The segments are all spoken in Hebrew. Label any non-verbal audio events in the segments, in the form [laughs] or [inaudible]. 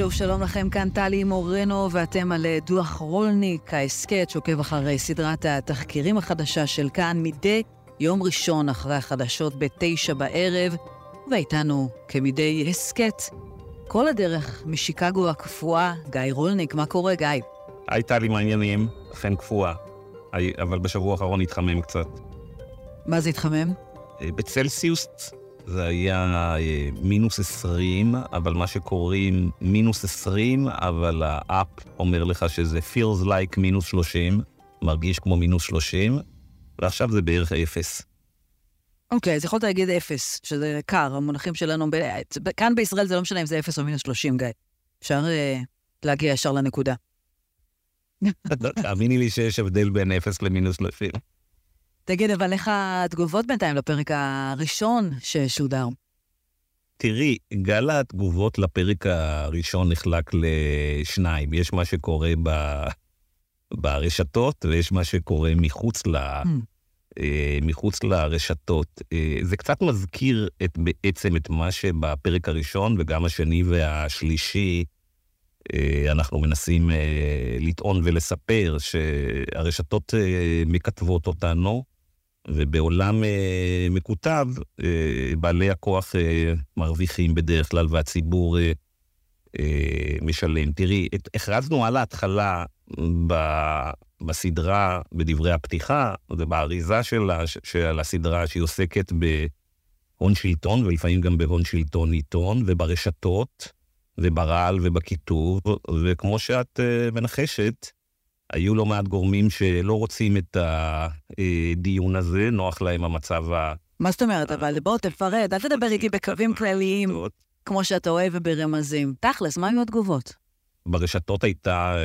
שוב שלום לכם, כאן טלי מורנו, ואתם על דוח רולניק, ההסכת שעוקב אחרי סדרת התחקירים החדשה של כאן מדי יום ראשון אחרי החדשות בתשע בערב, ואיתנו כמדי הסכת, כל הדרך משיקגו הקפואה, גיא רולניק, מה קורה, גיא? היי טלי, מעניינים, אכן קפואה, אבל בשבוע האחרון התחמם קצת. מה זה התחמם? אה, בצלסיוס זה היה אה, מינוס 20, אבל מה שקוראים מינוס 20, אבל האפ אומר לך שזה feels like מינוס 30, מרגיש כמו מינוס 30, ועכשיו זה בערך 0. אוקיי, אז יכולת להגיד 0, שזה קר, המונחים שלנו, ב... כאן בישראל זה לא משנה אם זה 0 או מינוס 30, גיא. אפשר uh, להגיע ישר לנקודה. [laughs] תאמיני לי שיש הבדל בין 0 למינוס 30. תגיד, אבל איך התגובות בינתיים לפרק הראשון ששודר? תראי, גל התגובות לפרק הראשון נחלק לשניים. יש מה שקורה ב... ברשתות, ויש מה שקורה מחוץ, ל... mm. אה, מחוץ לרשתות. אה, זה קצת מזכיר את, בעצם את מה שבפרק הראשון וגם השני והשלישי אה, אנחנו מנסים לטעון ולספר שהרשתות מכתבות אותנו, ובעולם אה, מקוטב, אה, בעלי הכוח אה, מרוויחים בדרך כלל והציבור אה, אה, משלם. תראי, את, הכרזנו על ההתחלה ב, בסדרה, בדברי הפתיחה, ובאריזה של, של הסדרה שהיא עוסקת בהון שלטון, ולפעמים גם בהון שלטון עיתון, וברשתות, וברעל ובכיתוב, וכמו שאת אה, מנחשת, היו לא מעט גורמים שלא רוצים את הדיון הזה, נוח להם המצב ה... מה זאת אומרת? אבל בוא תפרט, אל תדבר איתי בקווים כלליים, כמו שאתה אוהב וברמזים. תכלס, מה היו התגובות? ברשתות הייתה,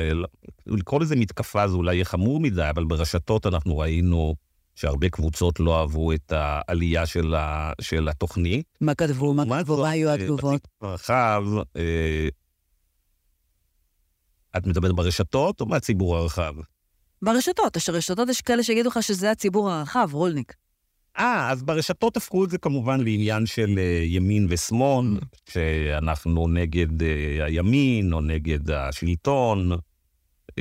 לקרוא לזה מתקפה זה אולי יהיה חמור מדי, אבל ברשתות אנחנו ראינו שהרבה קבוצות לא אהבו את העלייה של, ה, של התוכנית. מה כתבו? מה כתבו? מה היו התגובות? רחב, אה, את מדברת ברשתות או מהציבור הרחב? ברשתות, יש רשתות יש כאלה שיגידו לך שזה הציבור הרחב, רולניק. אה, אז ברשתות הפכו את זה כמובן לעניין של uh, ימין ושמאל, שאנחנו נגד uh, הימין או נגד השלטון. Uh,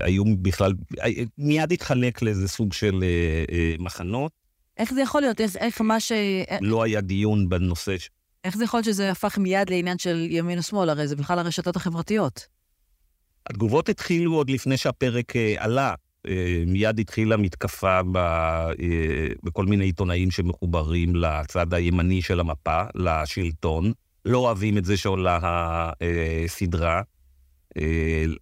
היו בכלל, uh, מיד התחלק לאיזה סוג של uh, uh, מחנות. איך זה יכול להיות? איך, איך מה ש... לא היה דיון בנושא. איך זה יכול להיות שזה הפך מיד לעניין של ימין ושמאל? הרי זה בכלל הרשתות החברתיות. התגובות התחילו עוד לפני שהפרק אה, עלה. אה, מיד התחילה מתקפה ב, אה, בכל מיני עיתונאים שמחוברים לצד הימני של המפה, לשלטון. לא אוהבים את זה שעולה הסדרה.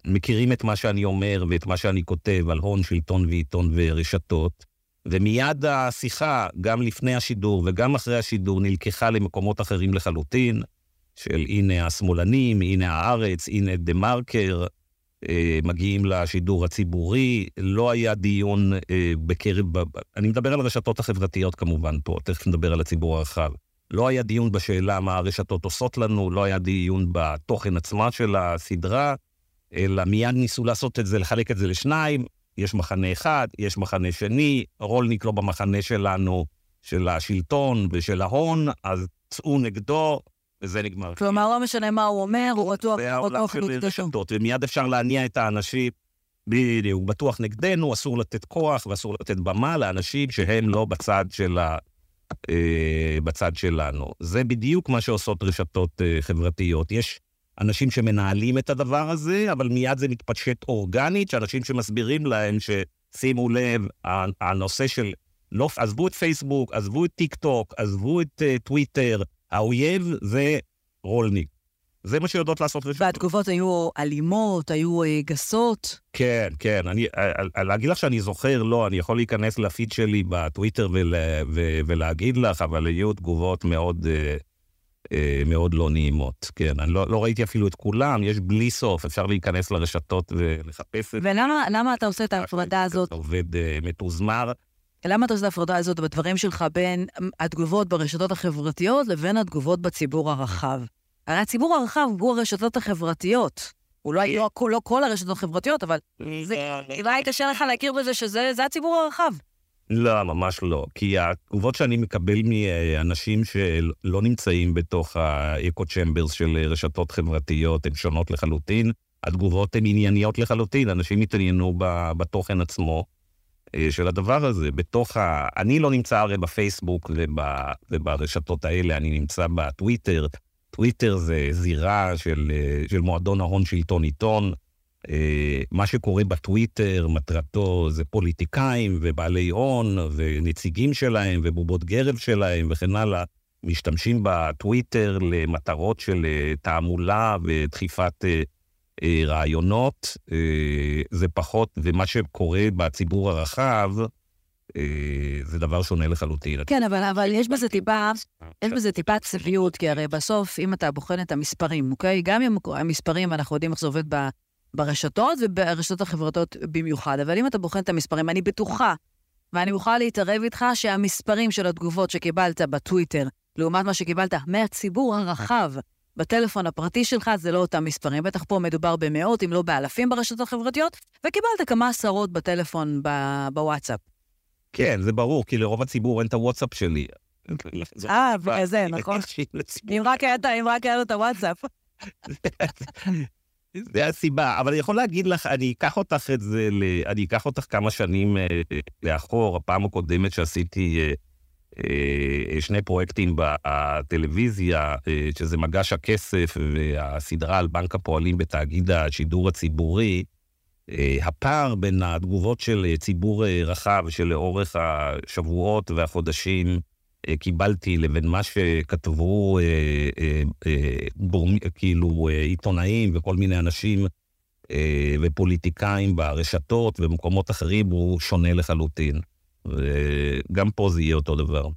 מכירים את מה שאני אומר ואת מה שאני כותב על הון, שלטון ועיתון ורשתות. ומיד השיחה, גם לפני השידור וגם אחרי השידור, נלקחה למקומות אחרים לחלוטין, של הנה השמאלנים, הנה הארץ, הנה דה מרקר, מגיעים לשידור הציבורי, לא היה דיון אה, בקרב, אני מדבר על הרשתות החברתיות כמובן פה, תכף נדבר על הציבור הרחב. לא היה דיון בשאלה מה הרשתות עושות לנו, לא היה דיון בתוכן עצמה של הסדרה, אלא מיד ניסו לעשות את זה, לחלק את זה לשניים, יש מחנה אחד, יש מחנה שני, רולניק לא במחנה שלנו, של השלטון ושל ההון, אז צאו נגדו, וזה נגמר. כלומר, לא משנה מה הוא אומר, הוא בטוח נגדנו. ומיד אפשר להניע את האנשים, בדיוק, בטוח נגדנו, אסור לתת כוח ואסור לתת במה לאנשים שהם לא בצד של ה... אה, בצד שלנו. זה בדיוק מה שעושות רשתות אה, חברתיות. יש אנשים שמנהלים את הדבר הזה, אבל מיד זה מתפשט אורגנית, שאנשים שמסבירים להם ששימו לב, הנושא של... לא, עזבו את פייסבוק, עזבו את טיק טוק, עזבו את uh, טוויטר, האויב זה רולניק. זה מה שיודעות לעשות רשתות. והתגובות היו אלימות, היו אה, גסות? כן, כן. אני, אה, אה, להגיד לך שאני זוכר, לא, אני יכול להיכנס לפיד שלי בטוויטר ול, ו, ולהגיד לך, אבל היו תגובות מאוד, אה, אה, מאוד לא נעימות. כן, אני לא, לא ראיתי אפילו את כולם, יש בלי סוף, אפשר להיכנס לרשתות ולחפש את זה. ולמה אתה עושה את ההפרדה הזאת? עובד אה, מתוזמר. למה אתה עושה את ההפרדה הזאת בדברים שלך בין התגובות ברשתות החברתיות לבין התגובות בציבור הרחב? הרי הציבור הרחב הוא הרשתות החברתיות. אולי לא, לא כל הרשתות החברתיות, אבל זה, אולי קשה לך להכיר בזה שזה הציבור הרחב. לא, ממש לא. כי התגובות שאני מקבל מאנשים שלא נמצאים בתוך האקו צ'מברס של רשתות חברתיות, הן שונות לחלוטין. התגובות הן ענייניות לחלוטין, אנשים התעניינו בתוכן עצמו אה, של הדבר הזה. בתוך ה... אני לא נמצא הרי בפייסבוק וב... וברשתות האלה, אני נמצא בטוויטר. טוויטר זה זירה של, אה, של מועדון ההון שלטון עיתון. אה, מה שקורה בטוויטר, מטרתו זה פוליטיקאים ובעלי הון ונציגים שלהם ובובות גרב שלהם וכן הלאה, משתמשים בטוויטר למטרות של תעמולה ודחיפת אה, רעיונות, אה, זה פחות, ומה שקורה בציבור הרחב, אה, זה דבר שונה לחלוטין. כן, אבל, אבל יש בזה טיפה, יש בזה טיפה צביעות, כי הרי בסוף, אם אתה בוחן את המספרים, אוקיי? גם אם המספרים, אנחנו יודעים איך זה עובד ברשתות וברשתות החברתיות במיוחד, אבל אם אתה בוחן את המספרים, אני בטוחה, ואני מוכנה להתערב איתך שהמספרים של התגובות שקיבלת בטוויטר, לעומת מה שקיבלת מהציבור הרחב, בטלפון הפרטי שלך זה לא אותם מספרים. בטח פה מדובר במאות, אם לא באלפים ברשתות החברתיות, וקיבלת כמה עשרות בטלפון בוואטסאפ. כן, זה ברור, כי לרוב הציבור אין את הוואטסאפ שלי. אה, זה, נכון. אם רק היה לו את הוואטסאפ. [laughs] זה הסיבה, אבל אני יכול להגיד לך, אני אקח אותך את זה, אני אקח אותך כמה שנים אה, לאחור, הפעם הקודמת שעשיתי אה, שני פרויקטים בטלוויזיה, אה, שזה מגש הכסף והסדרה על בנק הפועלים בתאגיד השידור הציבורי. אה, הפער בין התגובות של ציבור רחב שלאורך השבועות והחודשים קיבלתי לבין מה שכתבו כאילו עיתונאים וכל מיני אנשים ופוליטיקאים ברשתות ובמקומות אחרים הוא שונה לחלוטין. וגם פה זה יהיה אותו דבר.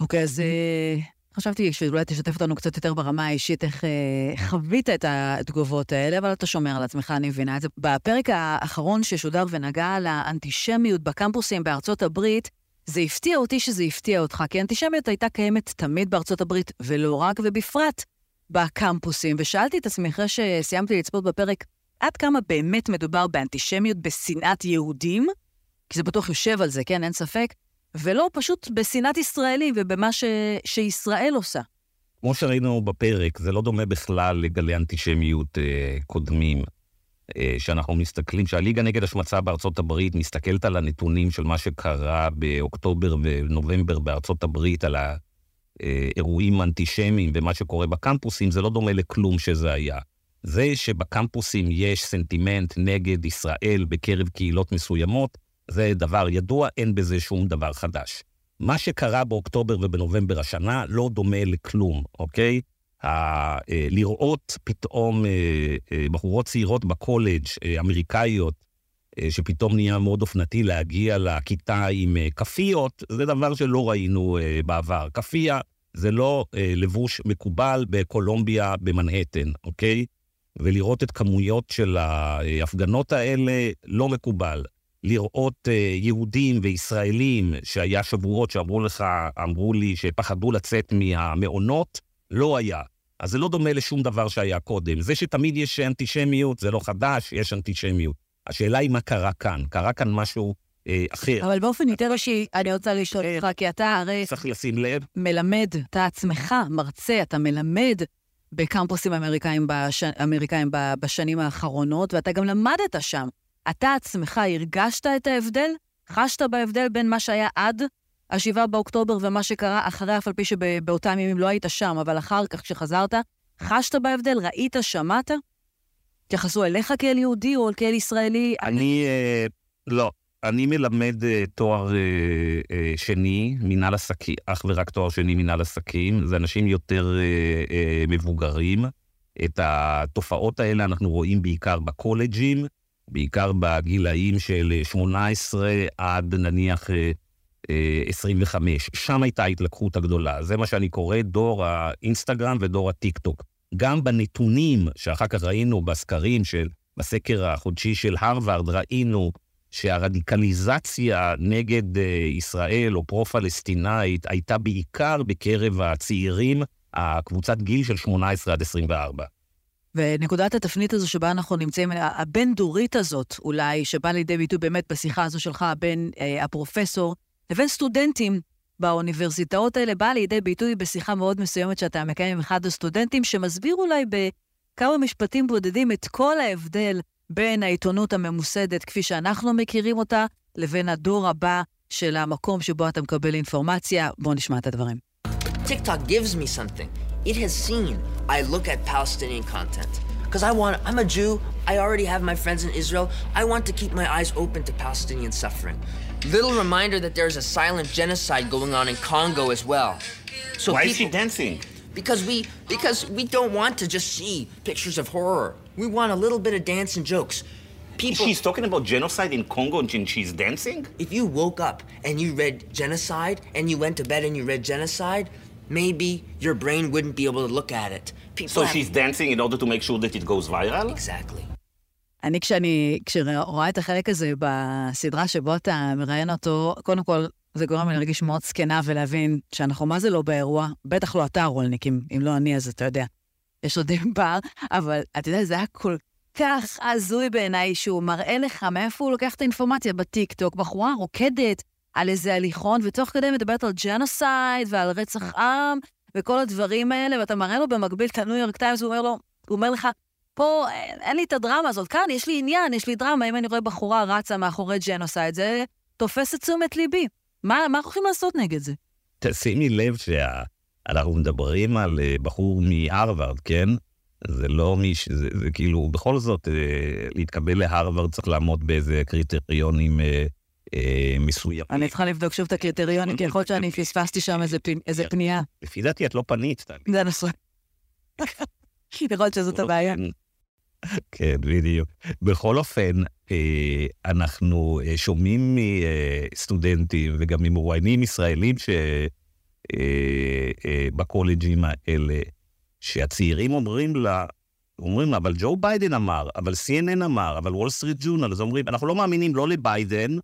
אוקיי, אז אה, חשבתי שאולי תשתף אותנו קצת יותר ברמה האישית, איך אה, חווית את התגובות האלה, אבל אתה שומר על עצמך, אני מבינה את זה. בפרק האחרון ששודר ונגע לאנטישמיות בקמפוסים בארצות הברית, זה הפתיע אותי שזה הפתיע אותך, כי אנטישמיות הייתה קיימת תמיד בארצות הברית, ולא רק ובפרט בקמפוסים. ושאלתי את עצמי, אחרי שסיימתי לצפות בפרק, עד כמה באמת מדובר באנטישמיות בשנאת יהודים, כי זה בטוח יושב על זה, כן, אין ספק, ולא פשוט בשנאת ישראלים ובמה ש... שישראל עושה. כמו שראינו בפרק, זה לא דומה בכלל לגלי אנטישמיות אה, קודמים. אה, שאנחנו מסתכלים, שהליגה נגד השמצה בארצות הברית מסתכלת על הנתונים של מה שקרה באוקטובר ונובמבר בארצות הברית, על האירועים האנטישמיים ומה שקורה בקמפוסים, זה לא דומה לכלום שזה היה. זה שבקמפוסים יש סנטימנט נגד ישראל בקרב קהילות מסוימות, זה דבר ידוע, אין בזה שום דבר חדש. מה שקרה באוקטובר ובנובמבר השנה לא דומה לכלום, אוקיי? אה, לראות פתאום אה, אה, בחורות צעירות בקולג', אמריקאיות, שפתאום נהיה מאוד אופנתי להגיע לכיתה עם כאפיות, זה דבר שלא ראינו בעבר. כאפיה זה לא לבוש מקובל בקולומביה במנהטן, אוקיי? ולראות את כמויות של ההפגנות האלה לא מקובל. לראות uh, יהודים וישראלים, שהיה שבועות שאמרו לך, אמרו לי שפחדו לצאת מהמעונות, לא היה. אז זה לא דומה לשום דבר שהיה קודם. זה שתמיד יש אנטישמיות, זה לא חדש, יש אנטישמיות. השאלה היא מה קרה כאן. קרה כאן משהו אה, אחר. אבל באופן יותר אישי, אני רוצה לשאול אותך, כי אתה הרי... צריך לשים לב. מלמד, אתה עצמך מרצה, אתה מלמד בקמפוסים אמריקאים, בש... אמריקאים בשנים האחרונות, ואתה גם למדת שם. אתה עצמך הרגשת את ההבדל? חשת בהבדל בין מה שהיה עד ה-7 באוקטובר ומה שקרה אחרי, אף על פי שבאותם ימים לא היית שם, אבל אחר כך, כשחזרת, חשת בהבדל? ראית? שמעת? התייחסו אליך כאל יהודי או כאל ישראלי? אני, אה, לא. אני מלמד אה, תואר אה, אה, שני, מנהל עסקים, אך ורק תואר שני, מנהל עסקים. זה אנשים יותר אה, אה, מבוגרים. את התופעות האלה אנחנו רואים בעיקר בקולג'ים. בעיקר בגילאים של 18 עד נניח 25. אה, שם הייתה ההתלקחות הגדולה. זה מה שאני קורא דור האינסטגרם ודור הטיק-טוק. גם בנתונים שאחר כך ראינו בסקרים של, בסקר החודשי של הרווארד, ראינו שהרדיקליזציה נגד אה, ישראל או פרו-פלסטינאית הייתה בעיקר בקרב הצעירים, הקבוצת גיל של 18 עד 24. ונקודת התפנית הזו שבה אנחנו נמצאים, הבין-דורית הזאת אולי, שבאה לידי ביטוי באמת בשיחה הזו שלך בין אה, הפרופסור לבין סטודנטים באוניברסיטאות האלה באה לידי ביטוי בשיחה מאוד מסוימת שאתה מקיים עם אחד הסטודנטים, שמסביר אולי בכמה משפטים בודדים את כל ההבדל בין העיתונות הממוסדת, כפי שאנחנו מכירים אותה, לבין הדור הבא של המקום שבו אתה מקבל אינפורמציה. בואו נשמע את הדברים. TikTok gives me something. It has seen I look at Palestinian content. Because I want, I'm a Jew, I already have my friends in Israel, I want to keep my eyes open to Palestinian suffering. Little reminder that there's a silent genocide going on in Congo as well. So Why people, is she dancing? Because we, because we don't want to just see pictures of horror. We want a little bit of dance and jokes. People, she's talking about genocide in Congo and she's dancing? If you woke up and you read genocide and you went to bed and you read genocide, maybe your brain wouldn't be able to look at it. People so have... she's dancing in order to make sure that it goes viral? Exactly. אני, כשאני, כשרואה את החלק הזה בסדרה שבו אתה מראיין אותו, קודם כל, זה גורם לי להרגיש מאוד זקנה ולהבין שאנחנו מה זה לא באירוע, בטח לא אתה, רולניק, אם, אם לא אני, אז אתה יודע, יש עוד דבר, אבל אתה יודע, זה היה כל כך הזוי בעיניי, שהוא מראה לך מאיפה הוא לוקח את האינפורמציה בטיקטוק, בחורה רוקדת על איזה הליכון, ותוך כדי מדברת על genocide ועל רצח עם, וכל הדברים האלה, ואתה מראה לו במקביל את הניו יורק טיימס, הוא אומר לו, הוא אומר לך, פה אין, אין לי את הדרמה הזאת, כאן יש לי עניין, יש לי דרמה, אם אני רואה בחורה רצה מאחורי ג'נוסייד, זה תופס את תשומת ליבי. מה, מה אנחנו יכולים לעשות נגד זה? תשימי לב שאנחנו מדברים על אה, בחור מהרווארד, כן? זה לא מי ש... זה, זה כאילו, בכל זאת, אה, להתקבל להרווארד צריך לעמוד באיזה קריטריונים אה, אה, מסוימים. אני צריכה לבדוק שוב את הקריטריונים, כי יכול להיות שאני פספסתי שם איזה, פ... איזה פנייה. לפי דעתי את לא פנית, טלי. זה נכון. [laughs] יכול להיות שזאת הבעיה. [laughs] כן, בדיוק. בכל אופן, אה, אנחנו אה, שומעים מסטודנטים וגם ממרואיינים ישראלים שבקולג'ים האלה, שהצעירים אומרים לה, אומרים לה, אבל ג'ו ביידן אמר, אבל CNN אמר, אבל וול סטריט ג'ורנל, אז אומרים, אנחנו לא מאמינים לא לביידן,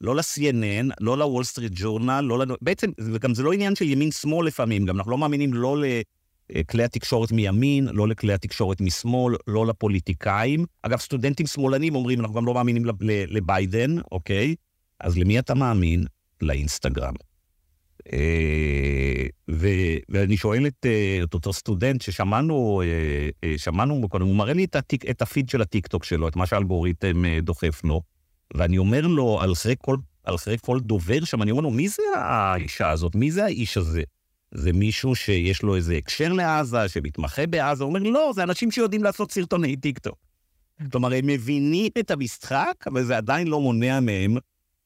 לא ל-CNN, לא לוול סטריט ג'ורנל, לא לנו... בעצם, וגם זה לא עניין של ימין-שמאל לפעמים, גם אנחנו לא מאמינים לא לכלי התקשורת מימין, לא לכלי התקשורת משמאל, לא לפוליטיקאים. אגב, סטודנטים שמאלנים אומרים, אנחנו גם לא מאמינים לביידן, אוקיי? אז למי אתה מאמין? לאינסטגרם. אה, ואני שואל את, אה, את אותו סטודנט ששמענו, אה, שמענו קודם, הוא מראה לי את, הטיק, את הפיד של הטיקטוק שלו, את מה שהאלגוריתם דוחף לו, ואני אומר לו, על אחרי כל, כל דובר שם, אני אומר לו, מי זה האישה הזאת? מי זה האיש הזה? זה מישהו שיש לו איזה הקשר לעזה, שמתמחה בעזה? הוא אומר, לא, זה אנשים שיודעים לעשות סרטוני טיקטוק. כלומר, הם מבינים את המשחק, אבל זה עדיין לא מונע מהם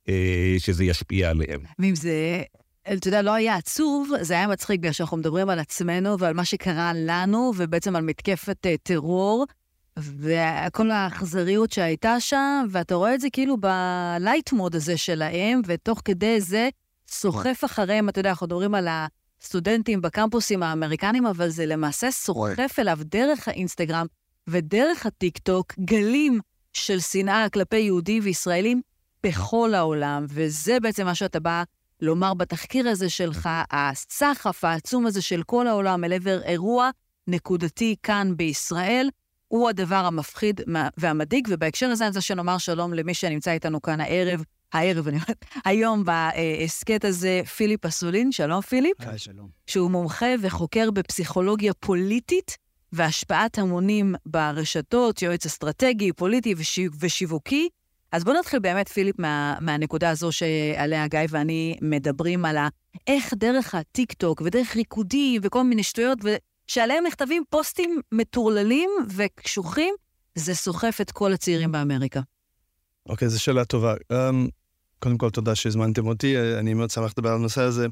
אה, שזה ישפיע עליהם. ואם זה אתה יודע, לא היה עצוב, זה היה מצחיק בגלל שאנחנו מדברים על עצמנו ועל מה שקרה לנו, ובעצם על מתקפת uh, טרור, וכל האכזריות שהייתה שם, ואתה רואה את זה כאילו בלייט מוד הזה שלהם, ותוך כדי זה סוחף אחריהם, אתה יודע, אנחנו מדברים על הסטודנטים בקמפוסים האמריקנים, אבל זה למעשה סוחף אליו דרך האינסטגרם ודרך הטיקטוק גלים של שנאה כלפי יהודים וישראלים בכל העולם, וזה בעצם מה שאתה בא לומר בתחקיר הזה שלך, הסחף העצום הזה של כל העולם אל עבר אירוע נקודתי כאן בישראל, הוא הדבר המפחיד והמדאיג, ובהקשר הזה אני רוצה שנאמר שלום למי שנמצא איתנו כאן הערב, הערב, אני אומרת, היום בהסכת הזה, פיליפ אסולין. שלום, פיליפ. היי, שלום. שהוא מומחה וחוקר בפסיכולוגיה פוליטית והשפעת המונים ברשתות, יועץ אסטרטגי, פוליטי ושיווקי. אז בואו נתחיל באמת, פיליפ, מה, מהנקודה הזו שעליה גיא ואני מדברים על איך דרך הטיק-טוק ודרך ריקודים וכל מיני שטויות, שעליהם נכתבים פוסטים מטורללים וקשוחים, זה סוחף את כל הצעירים באמריקה. אוקיי, okay, זו שאלה טובה. Um, קודם כל, תודה שהזמנתם אותי, אני מאוד שמח לדבר על הנושא הזה.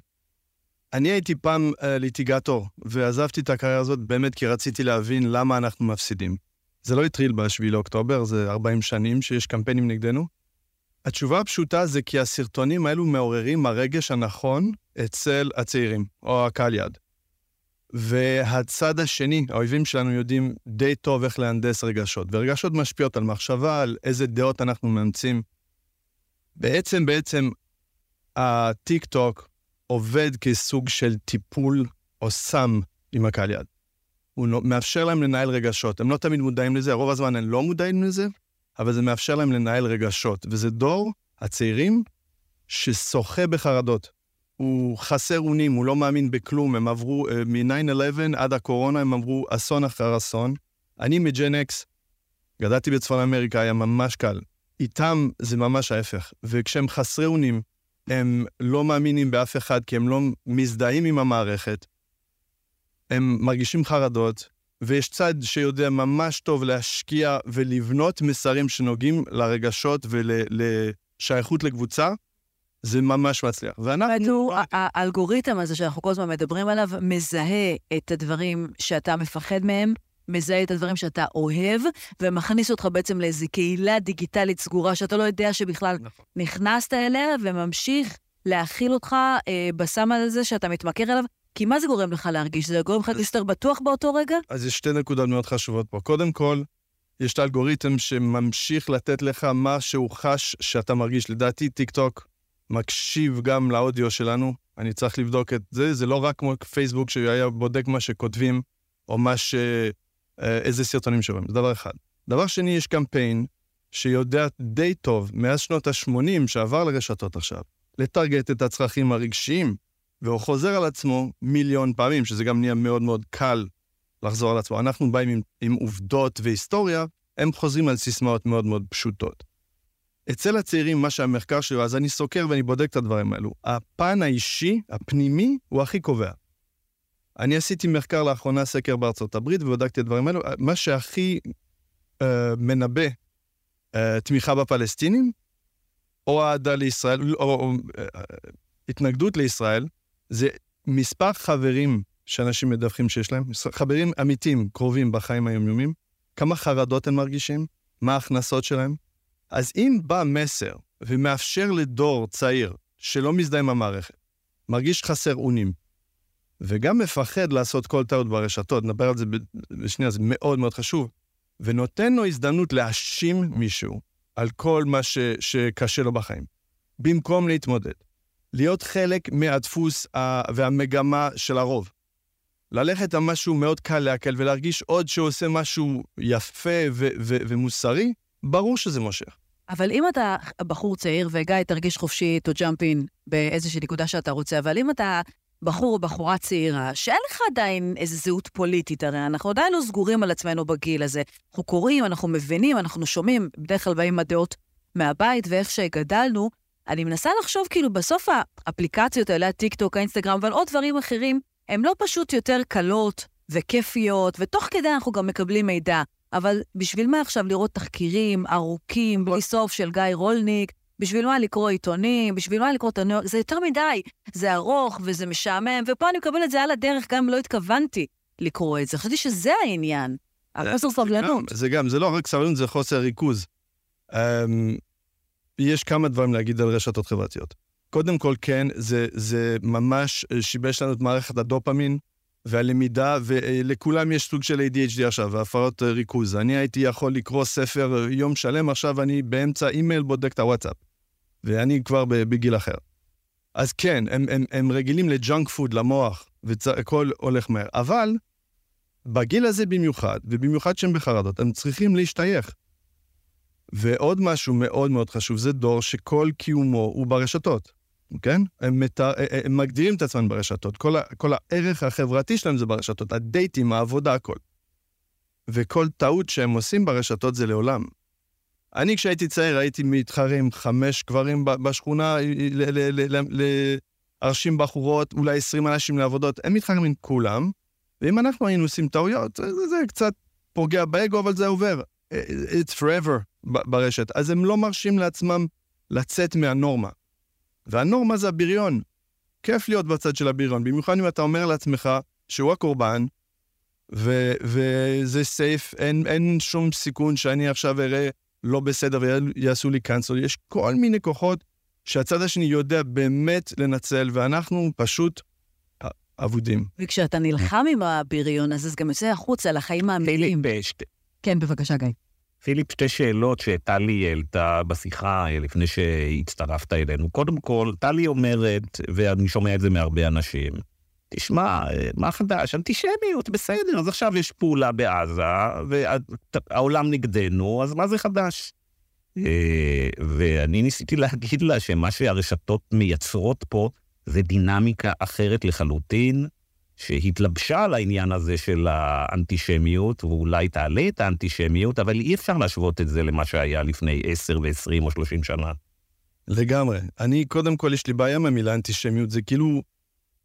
אני הייתי פעם uh, ליטיגטור, ועזבתי את הקריירה הזאת באמת כי רציתי להבין למה אנחנו מפסידים. זה לא התחיל ב-7 לאוקטובר, זה 40 שנים שיש קמפיינים נגדנו. התשובה הפשוטה זה כי הסרטונים האלו מעוררים הרגש הנכון אצל הצעירים, או הקהל יד. והצד השני, האויבים שלנו יודעים די טוב איך להנדס רגשות, ורגשות משפיעות על מחשבה, על איזה דעות אנחנו מאמצים. בעצם, בעצם, הטיק טוק עובד כסוג של טיפול או סם עם הקהל יד. הוא לא, מאפשר להם לנהל רגשות. הם לא תמיד מודעים לזה, רוב הזמן הם לא מודעים לזה, אבל זה מאפשר להם לנהל רגשות. וזה דור, הצעירים, ששוחה בחרדות. הוא חסר אונים, הוא לא מאמין בכלום. הם עברו, uh, מ-9-11 עד הקורונה, הם עברו אסון אחר אסון. אני מג'ן אקס, גדלתי בצפון אמריקה, היה ממש קל. איתם זה ממש ההפך. וכשהם חסרי אונים, הם לא מאמינים באף אחד, כי הם לא מזדהים עם המערכת. הם מרגישים חרדות, ויש צד שיודע ממש טוב להשקיע ולבנות מסרים שנוגעים לרגשות ולשייכות לקבוצה, זה ממש מצליח. ואנחנו... האלגוריתם הזה שאנחנו כל הזמן מדברים עליו, מזהה את הדברים שאתה מפחד מהם, מזהה את הדברים שאתה אוהב, ומכניס אותך בעצם לאיזו קהילה דיגיטלית סגורה שאתה לא יודע שבכלל נכון. נכנסת אליה, וממשיך להכיל אותך אה, בסם הזה שאתה מתמכר אליו. כי מה זה גורם לך להרגיש? זה גורם לך להסתר בטוח באותו רגע? אז יש שתי נקודות מאוד חשובות פה. קודם כל, יש את האלגוריתם שממשיך לתת לך מה שהוא חש שאתה מרגיש. לדעתי, טיק טוק מקשיב גם לאודיו שלנו. אני צריך לבדוק את זה, זה לא רק כמו פייסבוק שהיה בודק מה שכותבים, או מה ש... אה, איזה סרטונים שרואים, זה דבר אחד. דבר שני, יש קמפיין שיודע די טוב, מאז שנות ה-80, שעבר לרשתות עכשיו, לטרגט את הצרכים הרגשיים, והוא חוזר על עצמו מיליון פעמים, שזה גם נהיה מאוד מאוד קל לחזור על עצמו. אנחנו באים עם, עם עובדות והיסטוריה, הם חוזרים על סיסמאות מאוד מאוד פשוטות. אצל הצעירים, מה שהמחקר שלו, אז אני סוקר ואני בודק את הדברים האלו. הפן האישי, הפנימי, הוא הכי קובע. אני עשיתי מחקר לאחרונה, סקר בארצות הברית, ובדקתי את הדברים האלו. מה שהכי uh, מנבא uh, תמיכה בפלסטינים, או אהדה לישראל, או, או uh, התנגדות לישראל, זה מספר חברים שאנשים מדווחים שיש להם, חברים אמיתיים, קרובים בחיים היומיומיים, כמה חרדות הם מרגישים, מה ההכנסות שלהם. אז אם בא מסר ומאפשר לדור צעיר שלא מזדהה עם המערכת, מרגיש חסר אונים, וגם מפחד לעשות כל טעות ברשתות, נדבר על זה בשנייה, זה מאוד מאוד חשוב, ונותן לו הזדמנות להאשים מישהו על כל מה ש, שקשה לו בחיים, במקום להתמודד. להיות חלק מהדפוס והמגמה של הרוב. ללכת על משהו מאוד קל להקל ולהרגיש עוד שהוא עושה משהו יפה ומוסרי, ברור שזה מושך. אבל אם אתה בחור צעיר, וגיא, תרגיש חופשי to jump in באיזושהי נקודה שאתה רוצה, אבל אם אתה בחור או בחורה צעירה, שאין לך עדיין איזו זהות פוליטית, הרי אנחנו עדיין לא סגורים על עצמנו בגיל הזה. אנחנו קוראים, אנחנו מבינים, אנחנו שומעים, בדרך כלל באים הדעות מהבית ואיך שגדלנו. אני מנסה לחשוב, כאילו, בסוף האפליקציות האלה, הטיק טוק, האינסטגרם, אבל עוד דברים אחרים, הן לא פשוט יותר קלות וכיפיות, ותוך כדי אנחנו גם מקבלים מידע. אבל בשביל מה עכשיו לראות תחקירים ארוכים, בלי סוף, של גיא רולניק, בשביל מה לקרוא עיתונים, בשביל מה לקרוא את הניו זה יותר מדי. זה ארוך וזה משעמם, ופה אני מקבל את זה על הדרך, גם אם לא התכוונתי לקרוא את זה. חשבתי שזה העניין. חוסר סבלנות. זה גם, זה לא רק סבלנות, זה חוסר ריכוז. Um, יש כמה דברים להגיד על רשתות חברתיות. קודם כל, כן, זה, זה ממש שיבש לנו את מערכת הדופמין והלמידה, ולכולם יש סוג של ADHD עכשיו, והפרעות ריכוז. אני הייתי יכול לקרוא ספר יום שלם, עכשיו אני באמצע אימייל בודק את הוואטסאפ. ואני כבר בגיל אחר. אז כן, הם, הם, הם רגילים לג'אנק פוד, למוח, והכל הולך מהר. אבל בגיל הזה במיוחד, ובמיוחד שהם בחרדות, הם צריכים להשתייך. ועוד משהו מאוד מאוד חשוב, זה דור שכל קיומו הוא ברשתות, כן? הם, מתאר, הם מגדירים את עצמם ברשתות, כל, ה, כל הערך החברתי שלהם זה ברשתות, הדייטים, העבודה, הכל. וכל טעות שהם עושים ברשתות זה לעולם. אני כשהייתי צעיר הייתי מתחרה עם חמש גברים בשכונה, להרשים בחורות, אולי עשרים אנשים לעבודות, הם מתחרים עם כולם, ואם אנחנו היינו עושים טעויות, זה, זה קצת פוגע באגו, אבל זה עובר. It's forever ברשת. אז הם לא מרשים לעצמם לצאת מהנורמה. והנורמה זה הבריון. כיף להיות בצד של הבריון, במיוחד אם אתה אומר לעצמך שהוא הקורבן, ו- וזה סייף, אין, אין שום סיכון שאני עכשיו אראה לא בסדר ויעשו לי קאנסל. יש כל מיני כוחות שהצד השני יודע באמת לנצל, ואנחנו פשוט אבודים. וכשאתה נלחם עם הבריון הזה, אז גם יוצא החוצה לחיים האמיתיים. כן, בבקשה, גיא. פיליפ, שתי שאלות שטלי העלתה בשיחה אה, לפני שהצטרפת אלינו. קודם כל, טלי אומרת, ואני שומע את זה מהרבה אנשים, תשמע, אה, מה חדש? אנטישמיות, בסדר, אז עכשיו יש פעולה בעזה, והעולם נגדנו, אז מה זה חדש? אה, ואני ניסיתי להגיד לה שמה שהרשתות מייצרות פה זה דינמיקה אחרת לחלוטין, שהתלבשה על העניין הזה של האנטישמיות, ואולי תעלה את האנטישמיות, אבל אי אפשר להשוות את זה למה שהיה לפני 10 ו-20 או 30 שנה. לגמרי. אני, קודם כל, יש לי בעיה מהמילה אנטישמיות, זה כאילו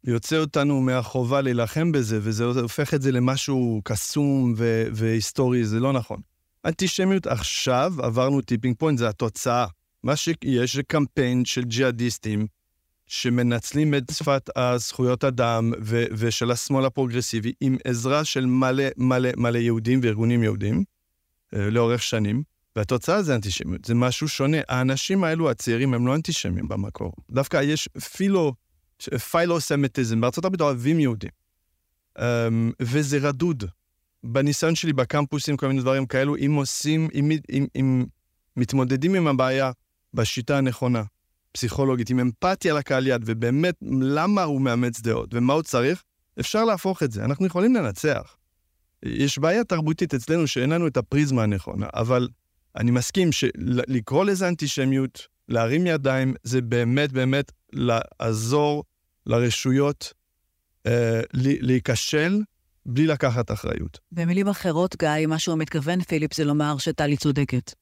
יוצא אותנו מהחובה להילחם בזה, וזה הופך את זה למשהו קסום ו- והיסטורי, זה לא נכון. אנטישמיות עכשיו, עברנו tipping point, זה התוצאה. מה שיש זה קמפיין של ג'יהאדיסטים שמנצלים את שפת הזכויות אדם ו- ושל השמאל הפרוגרסיבי עם עזרה של מלא מלא מלא יהודים וארגונים יהודים אה, לאורך שנים. והתוצאה זה אנטישמיות, זה משהו שונה. האנשים האלו, הצעירים, הם לא אנטישמים במקור. דווקא יש פילו, פיילוסמטיזם, בארצות הברית אוהבים יהודים. Um, וזה רדוד. בניסיון שלי בקמפוסים, כל מיני דברים כאלו, אם עושים, אם, אם, אם מתמודדים עם הבעיה בשיטה הנכונה, פסיכולוגית, עם אמפתיה לקהל יד, ובאמת, למה הוא מאמץ דעות ומה הוא צריך, אפשר להפוך את זה. אנחנו יכולים לנצח. יש בעיה תרבותית אצלנו שאין לנו את הפריזמה הנכונה, אבל אני מסכים שלקרוא לזה אנטישמיות, להרים ידיים, זה באמת באמת לעזור לרשויות אה, להיכשל בלי לקחת אחריות. במילים אחרות, גיא, מה שהוא מתכוון, פיליפ, זה לומר שטלי צודקת.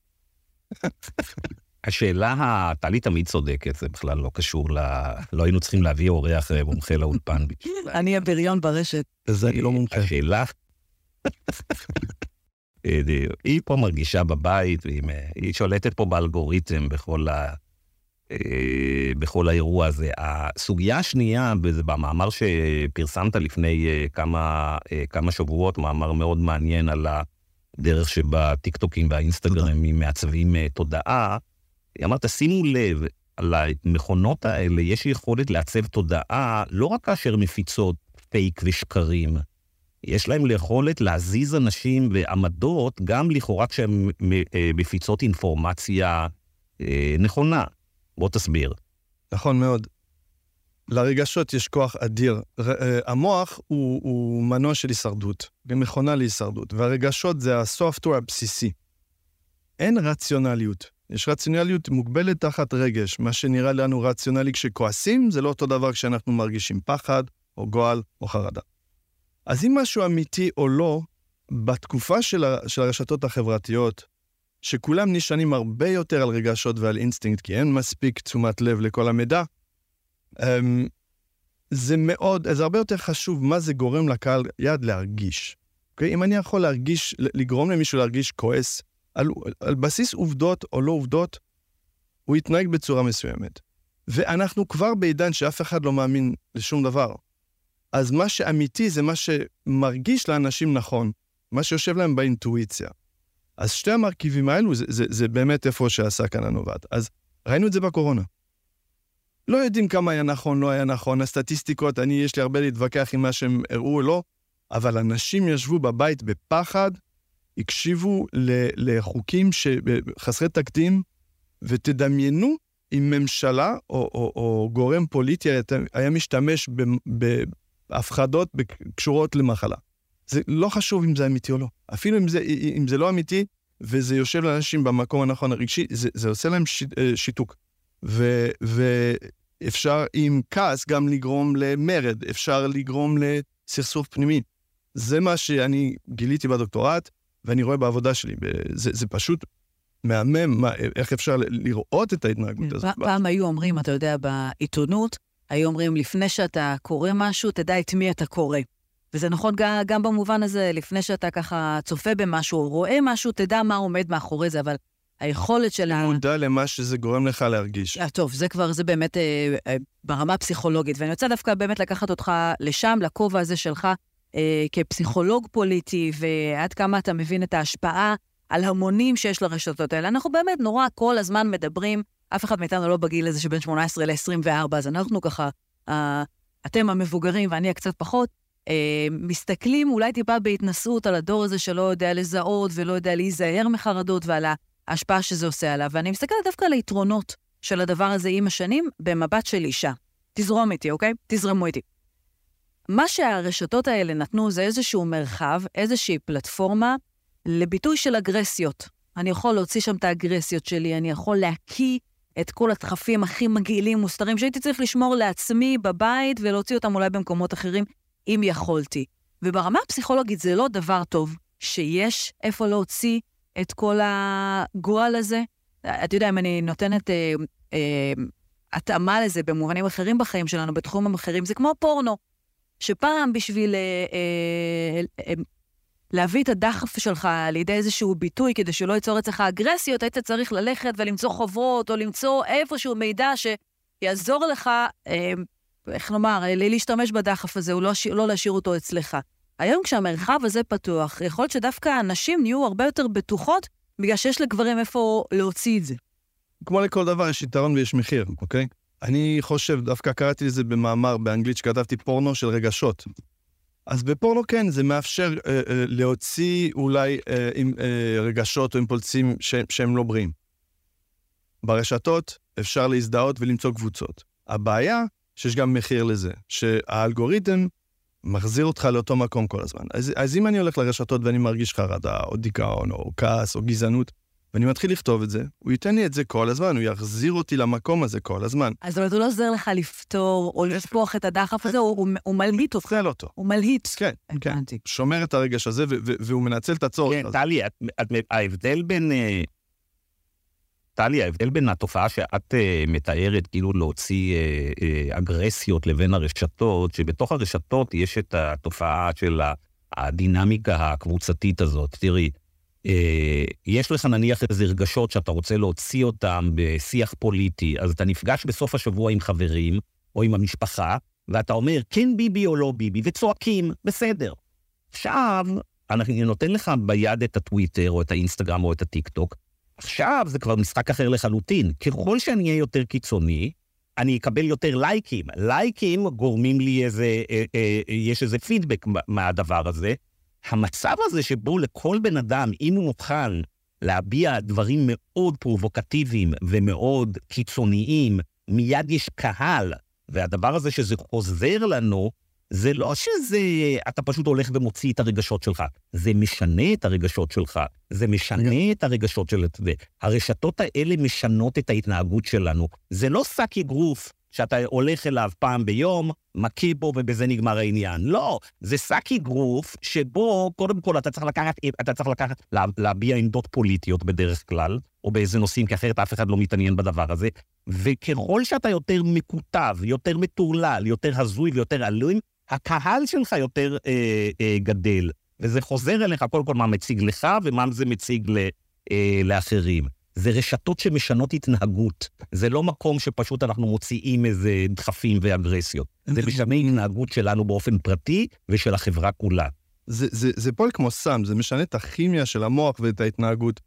[laughs] השאלה, טלי תמיד צודקת, זה בכלל לא קשור ל... לא היינו צריכים להביא אורח מומחה לאולפן. [laughs] אני הבריון ברשת. בזה אני לא מומחה. השאלה... [laughs] היא פה מרגישה בבית, והיא שולטת פה באלגוריתם בכל, ה, אה, בכל האירוע הזה. הסוגיה השנייה, וזה במאמר שפרסמת לפני אה, כמה, אה, כמה שבועות, מאמר מאוד מעניין על הדרך שבה טיקטוקים והאינסטגרמים מעצבים תודעה, אמרת, שימו לב, על המכונות האלה יש יכולת לעצב תודעה לא רק כאשר מפיצות פייק ושקרים, יש להם יכולת להזיז אנשים ועמדות, גם לכאורה כשהן אה, מפיצות אינפורמציה אה, נכונה. בוא תסביר. נכון מאוד. לרגשות יש כוח אדיר. אה, המוח הוא, הוא מנוע של הישרדות, מכונה להישרדות, והרגשות זה הסופטוור הבסיסי. אין רציונליות. יש רציונליות מוגבלת תחת רגש. מה שנראה לנו רציונלי כשכועסים, זה לא אותו דבר כשאנחנו מרגישים פחד, או גועל, או חרדה. אז אם משהו אמיתי או לא, בתקופה של, ה, של הרשתות החברתיות, שכולם נשענים הרבה יותר על רגשות ועל אינסטינקט, כי אין מספיק תשומת לב לכל המידע, אמ, זה מאוד, זה הרבה יותר חשוב מה זה גורם לקהל יעד להרגיש. אוקיי? אם אני יכול להרגיש, לגרום למישהו להרגיש כועס, על, על בסיס עובדות או לא עובדות, הוא יתנהג בצורה מסוימת. ואנחנו כבר בעידן שאף אחד לא מאמין לשום דבר. אז מה שאמיתי זה מה שמרגיש לאנשים נכון, מה שיושב להם באינטואיציה. אז שתי המרכיבים האלו, זה, זה, זה באמת איפה שעשה כאן הנובעת. אז ראינו את זה בקורונה. לא יודעים כמה היה נכון, לא היה נכון, הסטטיסטיקות, אני, יש לי הרבה להתווכח עם מה שהם הראו או לא, אבל אנשים ישבו בבית בפחד, הקשיבו לחוקים חסרי תקדים, ותדמיינו אם ממשלה או, או, או גורם פוליטי היה משתמש בהפחדות קשורות למחלה. זה לא חשוב אם זה אמיתי או לא. אפילו אם זה, אם זה לא אמיתי, וזה יושב לאנשים במקום הנכון הרגשי, זה, זה עושה להם ש, אה, שיתוק. ו, ואפשר עם כעס גם לגרום למרד, אפשר לגרום לסכסוך פנימי. זה מה שאני גיליתי בדוקטורט, ואני רואה בעבודה שלי. זה, זה פשוט מהמם, מה, איך אפשר לראות את ההתנהגות הזאת. פעם היו אומרים, אתה יודע, בעיתונות, היו אומרים, לפני שאתה קורא משהו, תדע את מי אתה קורא. וזה נכון גם, גם במובן הזה, לפני שאתה ככה צופה במשהו או רואה משהו, תדע מה עומד מאחורי זה, אבל היכולת של ה... מודע למה שזה גורם לך להרגיש. 아, טוב, זה כבר, זה באמת אה, אה, ברמה הפסיכולוגית. ואני רוצה דווקא באמת לקחת אותך לשם, לכובע הזה שלך, אה, כפסיכולוג פוליטי, ועד כמה אתה מבין את ההשפעה על המונים שיש לרשתות האלה. אנחנו באמת נורא כל הזמן מדברים, אף אחד מאיתנו לא בגיל הזה שבין 18 ל-24, אז אנחנו ככה, אה, אתם המבוגרים ואני הקצת פחות, אה, מסתכלים אולי טיפה בהתנשאות על הדור הזה שלא יודע לזהות ולא יודע להיזהר מחרדות ועל ההשפעה שזה עושה עליו. ואני מסתכלת דווקא על היתרונות של הדבר הזה עם השנים במבט של אישה. תזרום איתי, אוקיי? תזרמו איתי. מה שהרשתות האלה נתנו זה איזשהו מרחב, איזושהי פלטפורמה לביטוי של אגרסיות. אני יכול להוציא שם את האגרסיות שלי, אני יכול להקיא את כל הדחפים הכי מגעילים, מוסתרים, שהייתי צריך לשמור לעצמי בבית ולהוציא אותם אולי במקומות אחרים, אם יכולתי. וברמה הפסיכולוגית זה לא דבר טוב שיש איפה להוציא את כל הגועל הזה. אתה יודע, אם אני נותנת אה, אה, התאמה לזה במובנים אחרים בחיים שלנו, בתחומים אחרים, זה כמו פורנו. שפעם בשביל אה, אה, אה, להביא את הדחף שלך לידי איזשהו ביטוי כדי שלא ייצור אצלך אגרסיות, היית צריך ללכת ולמצוא חוברות או למצוא איפשהו מידע שיעזור לך, אה, איך נאמר, אה, להשתמש בדחף הזה, לא, לא להשאיר אותו אצלך. היום כשהמרחב הזה פתוח, יכול להיות שדווקא הנשים נהיו הרבה יותר בטוחות, בגלל שיש לגברים איפה להוציא את זה. כמו לכל דבר, יש יתרון ויש מחיר, אוקיי? אני חושב, דווקא קראתי לזה במאמר באנגלית שכתבתי פורנו של רגשות. אז בפורנו כן, זה מאפשר אה, אה, להוציא אולי אה, עם, אה, רגשות או אימפולסים ש, שהם לא בריאים. ברשתות אפשר להזדהות ולמצוא קבוצות. הבעיה, שיש גם מחיר לזה, שהאלגוריתם מחזיר אותך לאותו מקום כל הזמן. אז, אז אם אני הולך לרשתות ואני מרגיש חרדה, או דיכאון, או כעס, או גזענות, ואני מתחיל לכתוב את זה, הוא ייתן לי את זה כל הזמן, הוא יחזיר אותי למקום הזה כל הזמן. אז הוא לא עוזר לך לפתור או לשפוך את הדחף הזה, הוא, הוא מלהיט אותך. אוכל אותו. הוא מלהיט. כן, כן. שומר את הרגש הזה, והוא מנצל את הצורך כן, טלי, ההבדל בין... אה, טלי, ההבדל בין התופעה שאת uh, מתארת, כאילו להוציא uh, uh, אגרסיות לבין הרשתות, שבתוך הרשתות יש את התופעה של הדינמיקה הקבוצתית הזאת. תראי, אה, יש לך נניח איזה רגשות שאתה רוצה להוציא אותם בשיח פוליטי, אז אתה נפגש בסוף השבוע עם חברים או עם המשפחה, ואתה אומר, כן ביבי או לא ביבי, וצועקים, בסדר. עכשיו, אני נותן לך ביד את הטוויטר, או את האינסטגרם, או את הטיק-טוק, עכשיו זה כבר משחק אחר לחלוטין. ככל שאני אהיה יותר קיצוני, אני אקבל יותר לייקים. לייקים גורמים לי איזה, אה, אה, יש איזה פידבק מהדבר הזה, המצב הזה שבו לכל בן אדם, אם הוא מוכן להביע דברים מאוד פרובוקטיביים ומאוד קיצוניים, מיד יש קהל, והדבר הזה שזה חוזר לנו, זה לא שזה, אתה פשוט הולך ומוציא את הרגשות שלך, זה משנה את הרגשות שלך, זה משנה את הרגשות של... הרשתות האלה משנות את ההתנהגות שלנו. זה לא שק אגרוף שאתה הולך אליו פעם ביום, מכה בו ובזה נגמר העניין. לא, זה שק אגרוף שבו קודם כל אתה צריך לקחת, אתה צריך לקחת, לה, להביע עמדות פוליטיות בדרך כלל, או באיזה נושאים, כי אחרת אף אחד לא מתעניין בדבר הזה. וככל שאתה יותר מקוטב, יותר מטורלל, יותר הזוי ויותר אלים, הקהל שלך יותר אה, אה, גדל. וזה חוזר אליך קודם כל מה מציג לך ומה זה מציג ל, אה, לאחרים. זה רשתות שמשנות התנהגות. זה לא מקום שפשוט אנחנו מוציאים איזה דחפים ואגרסיות. זה משנה התנהגות שלנו באופן פרטי ושל החברה כולה. זה, זה, זה פועל כמו סם, זה משנה את הכימיה של המוח ואת ההתנהגות.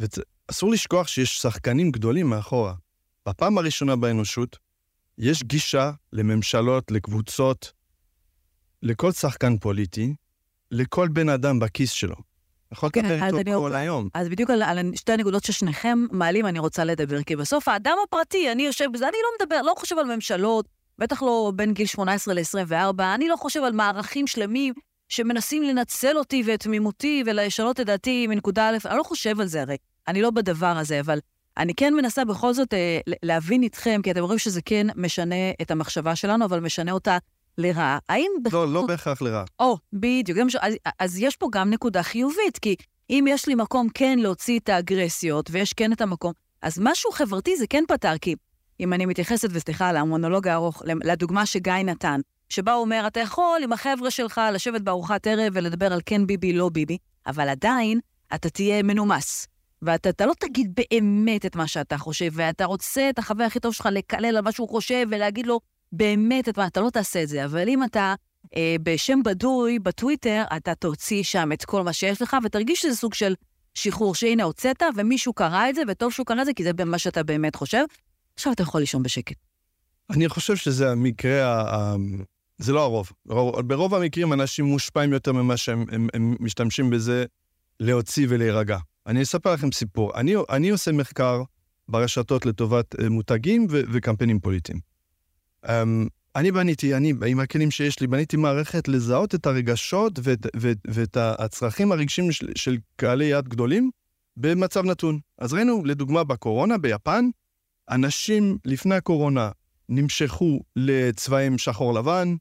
ואסור לשכוח שיש שחקנים גדולים מאחורה. בפעם הראשונה באנושות, יש גישה לממשלות, לקבוצות, לכל שחקן פוליטי, לכל בן אדם בכיס שלו. יכול כן, לדבר איתו כל היום. אז בדיוק על, על שתי הנקודות ששניכם מעלים אני רוצה לדבר, כי בסוף האדם הפרטי, אני יושב בזה, אני לא מדבר, לא חושב על ממשלות, בטח לא בין גיל 18 ל-24, אני לא חושב על מערכים שלמים שמנסים לנצל אותי ואת תמימותי ולשנות את דעתי מנקודה א', אני לא חושב על זה הרי, אני לא בדבר הזה, אבל אני כן מנסה בכל זאת אה, להבין איתכם, כי אתם רואים שזה כן משנה את המחשבה שלנו, אבל משנה אותה לרעה. האם... לא. לא בהכרח לרעה. או, בדיוק. אז, אז יש פה גם נקודה חיובית, כי אם יש לי מקום כן להוציא את האגרסיות, ויש כן את המקום, אז משהו חברתי זה כן פתר, כי אם אני מתייחסת, וסליחה על המונולוג הארוך, לדוגמה שגיא נתן, שבה הוא אומר, אתה יכול עם החבר'ה שלך לשבת בארוחת ערב ולדבר על כן ביבי, לא ביבי, אבל עדיין אתה תהיה מנומס. ואתה לא תגיד באמת את מה שאתה חושב, ואתה רוצה את החבר הכי טוב שלך לקלל על מה שהוא חושב ולהגיד לו, באמת, אתה, לא תעשה את זה, אבל אם אתה אה, בשם בדוי בטוויטר, אתה תוציא שם את כל מה שיש לך, ותרגיש שזה סוג של שחרור, שהנה הוצאת, ומישהו קרא את זה, וטוב שהוא קרא את זה, כי זה מה שאתה באמת חושב. עכשיו אתה יכול לישון בשקט. אני חושב שזה המקרה, ה... זה לא הרוב. ברוב המקרים אנשים מושפעים יותר ממה שהם הם, הם משתמשים בזה להוציא ולהירגע. אני אספר לכם סיפור. אני, אני עושה מחקר ברשתות לטובת אה, מותגים ו- וקמפיינים פוליטיים. Um, אני בניתי, אני, עם הכלים שיש לי, בניתי מערכת לזהות את הרגשות ואת, ואת, ואת הצרכים הרגשיים של, של קהלי יד גדולים במצב נתון. אז ראינו, לדוגמה, בקורונה, ביפן, אנשים לפני הקורונה נמשכו לצבעים שחור לבן,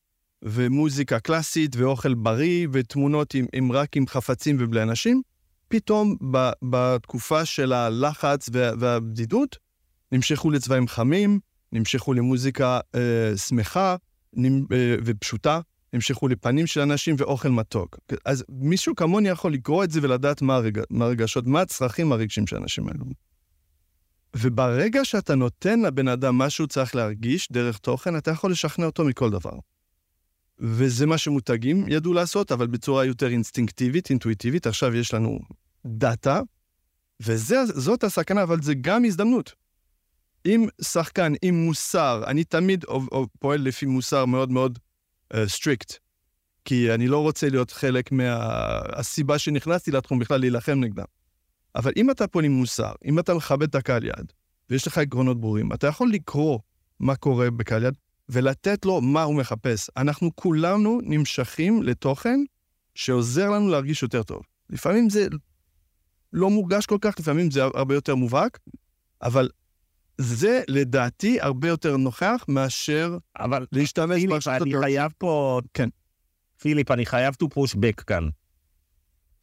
ומוזיקה קלאסית, ואוכל בריא, ותמונות עם, עם רק עם חפצים ובלי אנשים. פתאום, ב, בתקופה של הלחץ וה, והבדידות, נמשכו לצבעים חמים, נמשכו למוזיקה אה, שמחה נמ, אה, ופשוטה, נמשכו לפנים של אנשים ואוכל מתוק. אז מישהו כמוני יכול לקרוא את זה ולדעת מה, הרג... מה הרגשות, מה הצרכים הרגשים של האנשים האלו. וברגע שאתה נותן לבן אדם מה שהוא צריך להרגיש דרך תוכן, אתה יכול לשכנע אותו מכל דבר. וזה מה שמותגים ידעו לעשות, אבל בצורה יותר אינסטינקטיבית, אינטואיטיבית. עכשיו יש לנו דאטה, וזאת הסכנה, אבל זה גם הזדמנות. אם שחקן עם מוסר, אני תמיד פועל לפי מוסר מאוד מאוד strict, uh, כי אני לא רוצה להיות חלק מהסיבה מה... שנכנסתי לתחום בכלל להילחם נגדם. אבל אם אתה פועל עם מוסר, אם אתה מכבד את הקהל יד, ויש לך עקרונות ברורים, אתה יכול לקרוא מה קורה בקהל יד ולתת לו מה הוא מחפש. אנחנו כולנו נמשכים לתוכן שעוזר לנו להרגיש יותר טוב. לפעמים זה לא מורגש כל כך, לפעמים זה הרבה יותר מובהק, אבל זה לדעתי הרבה יותר נוכח מאשר אבל להשתמש ברשתות... אני חייב פה... כן. פיליפ, אני חייב to push back כאן.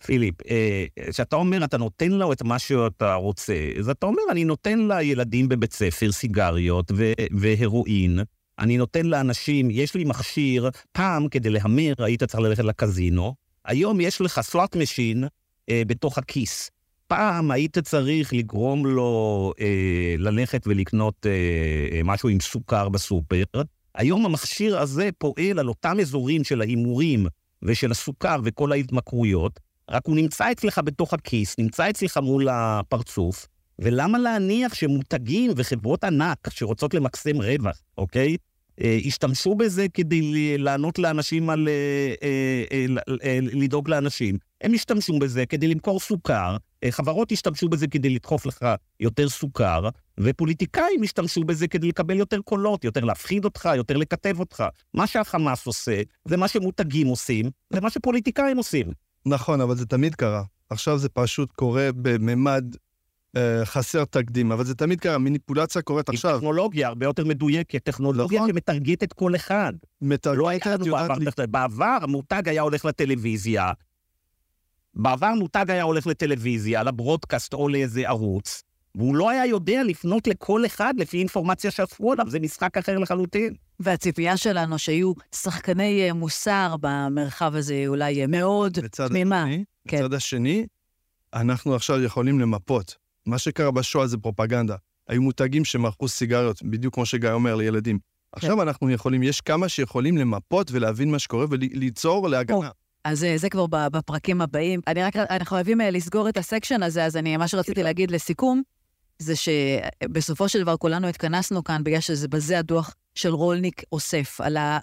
פיליפ, אה, כשאתה אומר, אתה נותן לו את מה שאתה רוצה, אז אתה אומר, אני נותן לילדים בבית ספר סיגריות והרואין, אני נותן לאנשים, יש לי מכשיר, פעם כדי להמר היית צריך ללכת לקזינו, היום יש לך slot machine אה, בתוך הכיס. פעם היית צריך לגרום לו אה, ללכת ולקנות אה, אה, משהו עם סוכר בסופר. היום המכשיר הזה פועל על אותם אזורים של ההימורים ושל הסוכר וכל ההתמכרויות, רק הוא נמצא אצלך בתוך הכיס, נמצא אצלך מול הפרצוף, ולמה להניח שמותגים וחברות ענק שרוצות למקסם רווח, אוקיי? אה, השתמשו בזה כדי לענות לאנשים על... אה, אה, לדאוג לאנשים. הם השתמשו בזה כדי למכור סוכר, חברות השתמשו בזה כדי לדחוף לך יותר סוכר, ופוליטיקאים השתמשו בזה כדי לקבל יותר קולות, יותר להפחיד אותך, יותר לקטב אותך. מה שהחמאס עושה, זה מה שמותגים עושים, זה מה שפוליטיקאים עושים. נכון, אבל זה תמיד קרה. עכשיו זה פשוט קורה בממד אה, חסר תקדים, אבל זה תמיד קרה, מניפולציה קורית עכשיו. טכנולוגיה הרבה יותר מדויקת, טכנולוגיה נכון. שמטרגטת כל אחד. מטרגטת, לא בעבר, לי... בעבר מותג היה הולך לטלוויזיה, בעבר מותג היה הולך לטלוויזיה, לברודקאסט או לאיזה ערוץ, והוא לא היה יודע לפנות לכל אחד לפי אינפורמציה שאספו עליו, זה משחק אחר לחלוטין. והציפייה שלנו שיהיו שחקני אה, מוסר במרחב הזה אולי מאוד תמימה. כן. בצד השני, אנחנו עכשיו יכולים למפות. מה שקרה בשואה זה פרופגנדה. היו מותגים שמכרו סיגריות, בדיוק כמו שגיא אומר, לילדים. עכשיו כן. אנחנו יכולים, יש כמה שיכולים למפות ולהבין מה שקורה וליצור להגנה. אז אה, זה כבר בפרקים הבאים. אני רק, אנחנו חייבים אה, לסגור את הסקשן הזה, אז אני, מה שרציתי להגיד לסיכום, זה שבסופו של דבר כולנו התכנסנו כאן בגלל שבזה הדוח של רולניק אוסף, על, ה,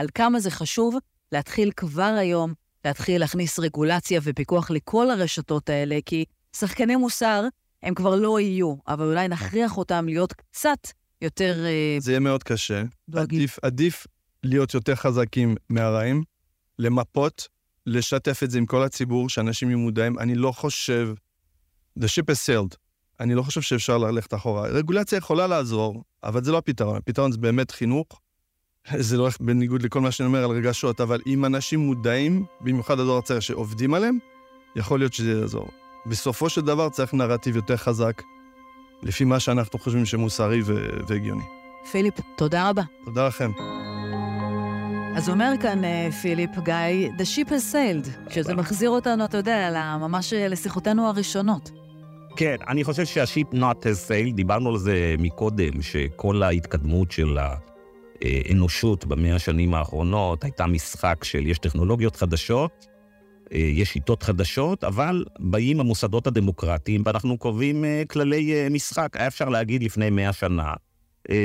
על כמה זה חשוב להתחיל כבר היום, להתחיל להכניס רגולציה ופיקוח לכל הרשתות האלה, כי שחקני מוסר הם כבר לא יהיו, אבל אולי נכריח אותם להיות קצת יותר... אה, זה יהיה מאוד קשה. עדיף, עדיף להיות יותר חזקים מהרעים, למפות, לשתף את זה עם כל הציבור, שאנשים יהיו מודעים. אני לא חושב... The ship is sailed. אני לא חושב שאפשר ללכת אחורה. רגולציה יכולה לעזור, אבל זה לא הפתרון. הפתרון זה באמת חינוך. [laughs] זה לא הולך בניגוד לכל מה שאני אומר על רגשות, אבל אם אנשים מודעים, במיוחד הדור הצעיר שעובדים עליהם, יכול להיות שזה יעזור. בסופו של דבר צריך נרטיב יותר חזק, לפי מה שאנחנו חושבים שמוסרי והגיוני. פיליפ, תודה רבה. תודה לכם. אז אומר כאן אה, פיליפ גיא, The ship has sailed, שזה מחזיר אותנו, אתה יודע, ממש אה, לשיחותינו הראשונות. כן, אני חושב שהשיפ not has sailed, דיברנו על זה מקודם, שכל ההתקדמות של האנושות במאה השנים האחרונות הייתה משחק של יש טכנולוגיות חדשות, אה, יש שיטות חדשות, אבל באים המוסדות הדמוקרטיים ואנחנו קובעים אה, כללי אה, משחק. היה אפשר להגיד לפני מאה שנה,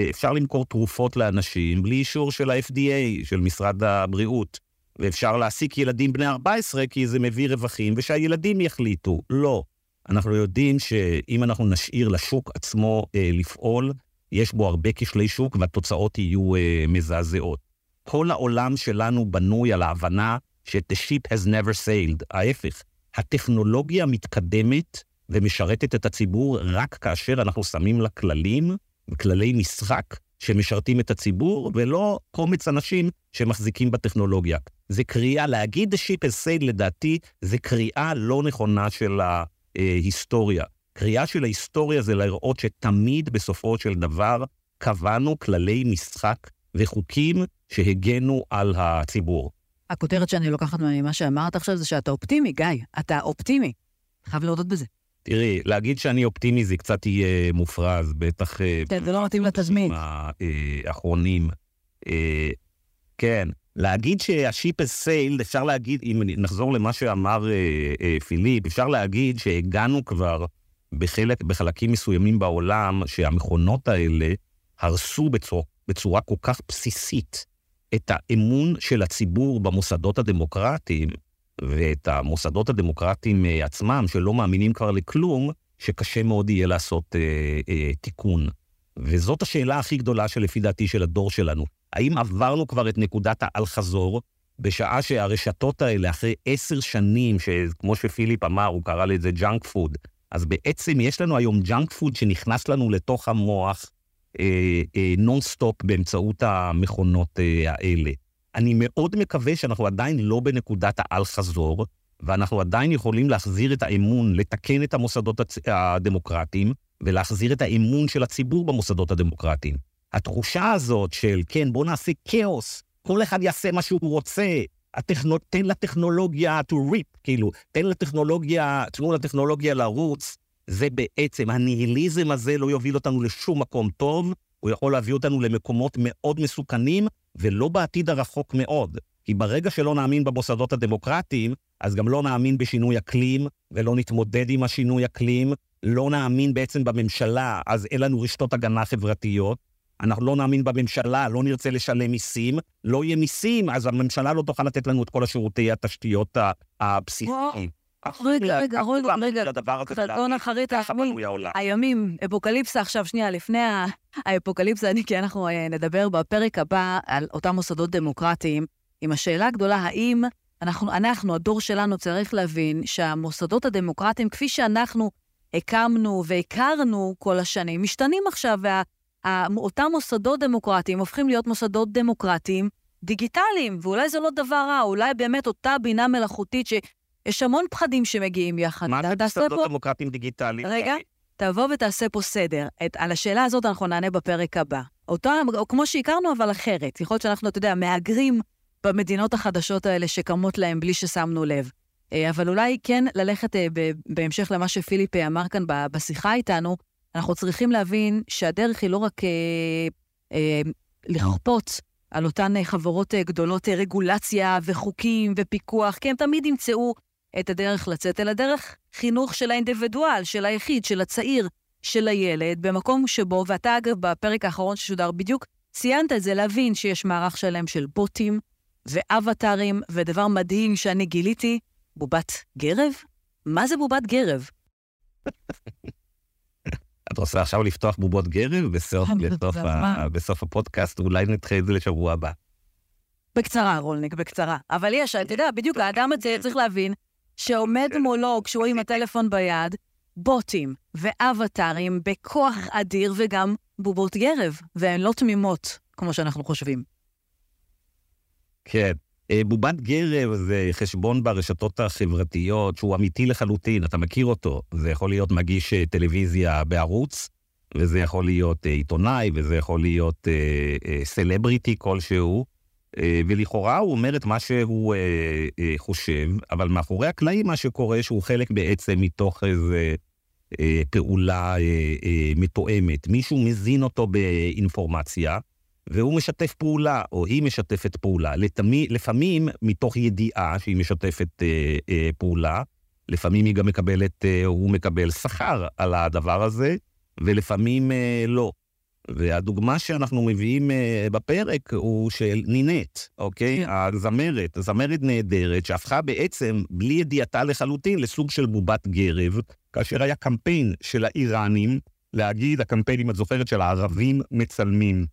אפשר למכור תרופות לאנשים בלי אישור של ה-FDA, של משרד הבריאות, ואפשר להעסיק ילדים בני 14 כי זה מביא רווחים, ושהילדים יחליטו. לא. אנחנו יודעים שאם אנחנו נשאיר לשוק עצמו אה, לפעול, יש בו הרבה כשלי שוק והתוצאות יהיו אה, מזעזעות. כל העולם שלנו בנוי על ההבנה ש-the ship has never sailed. ההפך, הטכנולוגיה מתקדמת ומשרתת את הציבור רק כאשר אנחנו שמים לה כללים וכללי משחק שמשרתים את הציבור, ולא קומץ אנשים שמחזיקים בטכנולוגיה. זה קריאה, להגיד has sailed, לדעתי, זה קריאה לא נכונה של ההיסטוריה. קריאה של ההיסטוריה זה לראות שתמיד בסופו של דבר קבענו כללי משחק וחוקים שהגנו על הציבור. הכותרת שאני לוקחת ממה שאמרת עכשיו זה שאתה אופטימי, גיא. אתה אופטימי. חייב להודות בזה. תראי, להגיד שאני אופטימי זה קצת יהיה מופרז, בטח... אה, כן, זה לא מתאים לתזמין. האחרונים. אה, כן, להגיד שהשיפ has sailed, אפשר להגיד, אם נחזור למה שאמר אה, פיליפ, אפשר להגיד שהגענו כבר בחלק, בחלקים מסוימים בעולם, שהמכונות האלה הרסו בצורה, בצורה כל כך בסיסית את האמון של הציבור במוסדות הדמוקרטיים, ואת המוסדות הדמוקרטיים אה, עצמם, שלא מאמינים כבר לכלום, שקשה מאוד יהיה לעשות אה, אה, תיקון. וזאת השאלה הכי גדולה שלפי דעתי של הדור שלנו. האם עברנו כבר את נקודת האל-חזור, בשעה שהרשתות האלה, אחרי עשר שנים, שכמו שפיליפ אמר, הוא קרא לזה ג'אנק פוד, אז בעצם יש לנו היום ג'אנק פוד שנכנס לנו לתוך המוח אה, אה, נונסטופ באמצעות המכונות אה, האלה. אני מאוד מקווה שאנחנו עדיין לא בנקודת האל-חזור, ואנחנו עדיין יכולים להחזיר את האמון, לתקן את המוסדות הצ... הדמוקרטיים, ולהחזיר את האמון של הציבור במוסדות הדמוקרטיים. התחושה הזאת של, כן, בוא נעשה כאוס, כל אחד יעשה מה שהוא רוצה, הטכנו... תן לטכנולוגיה to rip, כאילו, תן לטכנולוגיה, תנו לטכנולוגיה לרוץ, זה בעצם, הניהיליזם הזה לא יוביל אותנו לשום מקום טוב, הוא יכול להביא אותנו למקומות מאוד מסוכנים, ולא בעתיד הרחוק מאוד. כי ברגע שלא נאמין במוסדות הדמוקרטיים, אז גם לא נאמין בשינוי אקלים, ולא נתמודד עם השינוי אקלים, לא נאמין בעצם בממשלה, אז אין לנו רשתות הגנה חברתיות. אנחנו לא נאמין בממשלה, לא נרצה לשלם מיסים, לא יהיה מיסים, אז הממשלה לא תוכל לתת לנו את כל השירותי התשתיות הבסיסיים. רגע, רגע, רגע, רגע, חלטון אחרית הימים, אפוקליפסה עכשיו, שנייה, לפני האפוקליפסה, כי אנחנו אה, נדבר בפרק הבא על אותם מוסדות דמוקרטיים, עם השאלה הגדולה, האם אנחנו, אנחנו, הדור שלנו, צריך להבין שהמוסדות הדמוקרטיים, כפי שאנחנו הקמנו והכרנו כל השנים, משתנים עכשיו, ואותם מוסדות דמוקרטיים הופכים להיות מוסדות דמוקרטיים דיגיטליים, ואולי זה לא דבר רע, אולי באמת אותה בינה מלאכותית. יש המון פחדים שמגיעים יחד. מה זה מוסדות פה... דמוקרטיים דיגיטליים? רגע, תבוא ותעשה פה סדר. את, על השאלה הזאת אנחנו נענה בפרק הבא. אותו, או כמו שהכרנו, אבל אחרת. יכול להיות שאנחנו, אתה יודע, מהגרים במדינות החדשות האלה שקמות להם בלי ששמנו לב. אה, אבל אולי כן ללכת אה, בהמשך למה שפיליפ אה, אמר כאן בשיחה איתנו, אנחנו צריכים להבין שהדרך היא לא רק אה, אה, לכפות על אותן חברות גדולות רגולציה וחוקים ופיקוח, כי הם תמיד ימצאו את הדרך לצאת, אלא דרך חינוך של האינדיבידואל, של היחיד, של הצעיר, של הילד, במקום שבו, ואתה אגב, בפרק האחרון ששודר בדיוק, ציינת את זה, להבין שיש מערך שלם של בוטים ואבטארים, ודבר מדהים שאני גיליתי, בובת גרב? מה זה בובת גרב? את רוצה עכשיו לפתוח בובות גרב בסוף, [laughs] בסוף, ה, בסוף הפודקאסט, אולי נדחה את זה לשבוע הבא. בקצרה, רולניק, בקצרה. אבל יש, אתה יודע, בדיוק, האדם הזה צריך להבין שעומד כן. מולו, כשהוא עם [laughs] הטלפון ביד, בוטים ואבטארים בכוח אדיר וגם בובות גרב, והן לא תמימות, כמו שאנחנו חושבים. כן. אה, בובת גרב זה חשבון ברשתות החברתיות שהוא אמיתי לחלוטין, אתה מכיר אותו. זה יכול להיות מגיש אה, טלוויזיה בערוץ, וזה יכול להיות אה, עיתונאי, וזה יכול להיות סלבריטי כלשהו. אה, ולכאורה הוא אומר את מה שהוא אה, אה, חושב, אבל מאחורי הקלעים מה שקורה שהוא חלק בעצם מתוך איזה אה, פעולה אה, אה, מתואמת. מישהו מזין אותו באינפורמציה, והוא משתף פעולה, או היא משתפת פעולה. לתמי, לפעמים מתוך ידיעה שהיא משתפת אה, אה, פעולה, לפעמים היא גם מקבלת, אה, הוא מקבל שכר על הדבר הזה, ולפעמים אה, לא. והדוגמה שאנחנו מביאים uh, בפרק הוא של נינט, אוקיי? כן. הזמרת, הזמרת נהדרת, שהפכה בעצם, בלי ידיעתה לחלוטין, לסוג של בובת גרב, כאשר היה קמפיין של האיראנים להגיד, הקמפיין, אם את זוכרת, של הערבים מצלמים.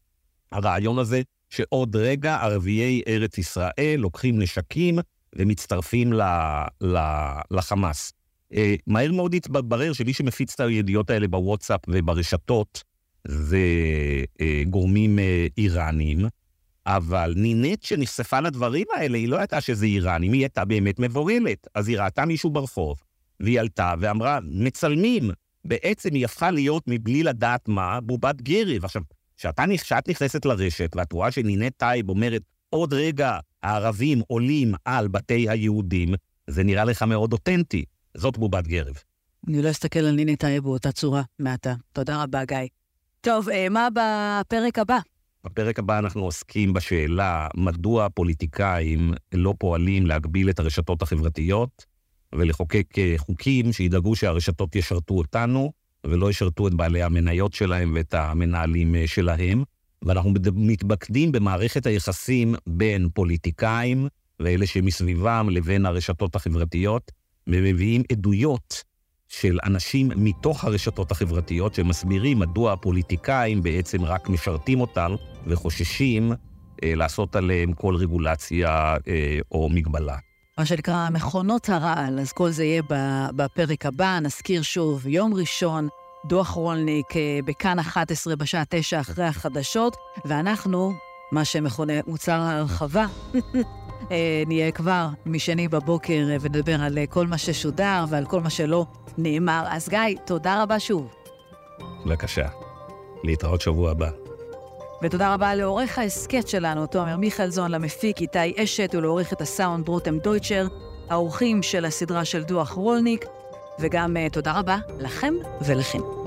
הרעיון הזה שעוד רגע ערביי ארץ ישראל לוקחים נשקים ומצטרפים ל, ל, לחמאס. אה, מהר מאוד התברר שמי שמפיץ את הידיעות האלה בוואטסאפ וברשתות זה אה, אה, איראנים, אבל נינט שנחשפה לדברים האלה, היא לא ידעה שזה איראנים, היא הייתה באמת מבוהלת. אז היא ראתה מישהו ברחוב, והיא עלתה ואמרה, מצלמים. בעצם היא הפכה להיות, מבלי לדעת מה, בובת גרב. עכשיו, כשאת נכנסת לרשת ואת רואה שניני טייב אומרת, עוד רגע הערבים עולים על בתי היהודים, זה נראה לך מאוד אותנטי. זאת בובת גרב. אני לא אסתכל על ניני טייב באותה צורה מעתה. תודה רבה, גיא. טוב, אה, מה בפרק הבא? בפרק הבא אנחנו עוסקים בשאלה מדוע פוליטיקאים לא פועלים להגביל את הרשתות החברתיות ולחוקק אה, חוקים שידאגו שהרשתות ישרתו אותנו ולא ישרתו את בעלי המניות שלהם ואת המנהלים אה, שלהם. ואנחנו מתמקדים במערכת היחסים בין פוליטיקאים ואלה שמסביבם לבין הרשתות החברתיות, ומביאים עדויות של אנשים מתוך הרשתות החברתיות שמסבירים מדוע הפוליטיקאים בעצם רק משרתים אותם וחוששים אה, לעשות עליהם כל רגולציה אה, או מגבלה. מה שנקרא מכונות הרעל, אז כל זה יהיה בפרק הבא. נזכיר שוב, יום ראשון, דוח רולניק אה, בכאן 11 בשעה 9 אחרי החדשות, ואנחנו, מה שמכונה מוצר ההרחבה, [laughs] נהיה כבר משני בבוקר אה, ונדבר על כל מה ששודר ועל כל מה שלא נאמר. אז גיא, תודה רבה שוב. בבקשה. להתראות שבוע הבא. ותודה רבה לעורך ההסכת שלנו, תומר מיכלזון, למפיק איתי אשת ולעורך את הסאונד רותם דויטשר, האורחים של הסדרה של דוח רולניק, וגם תודה רבה לכם ולכם.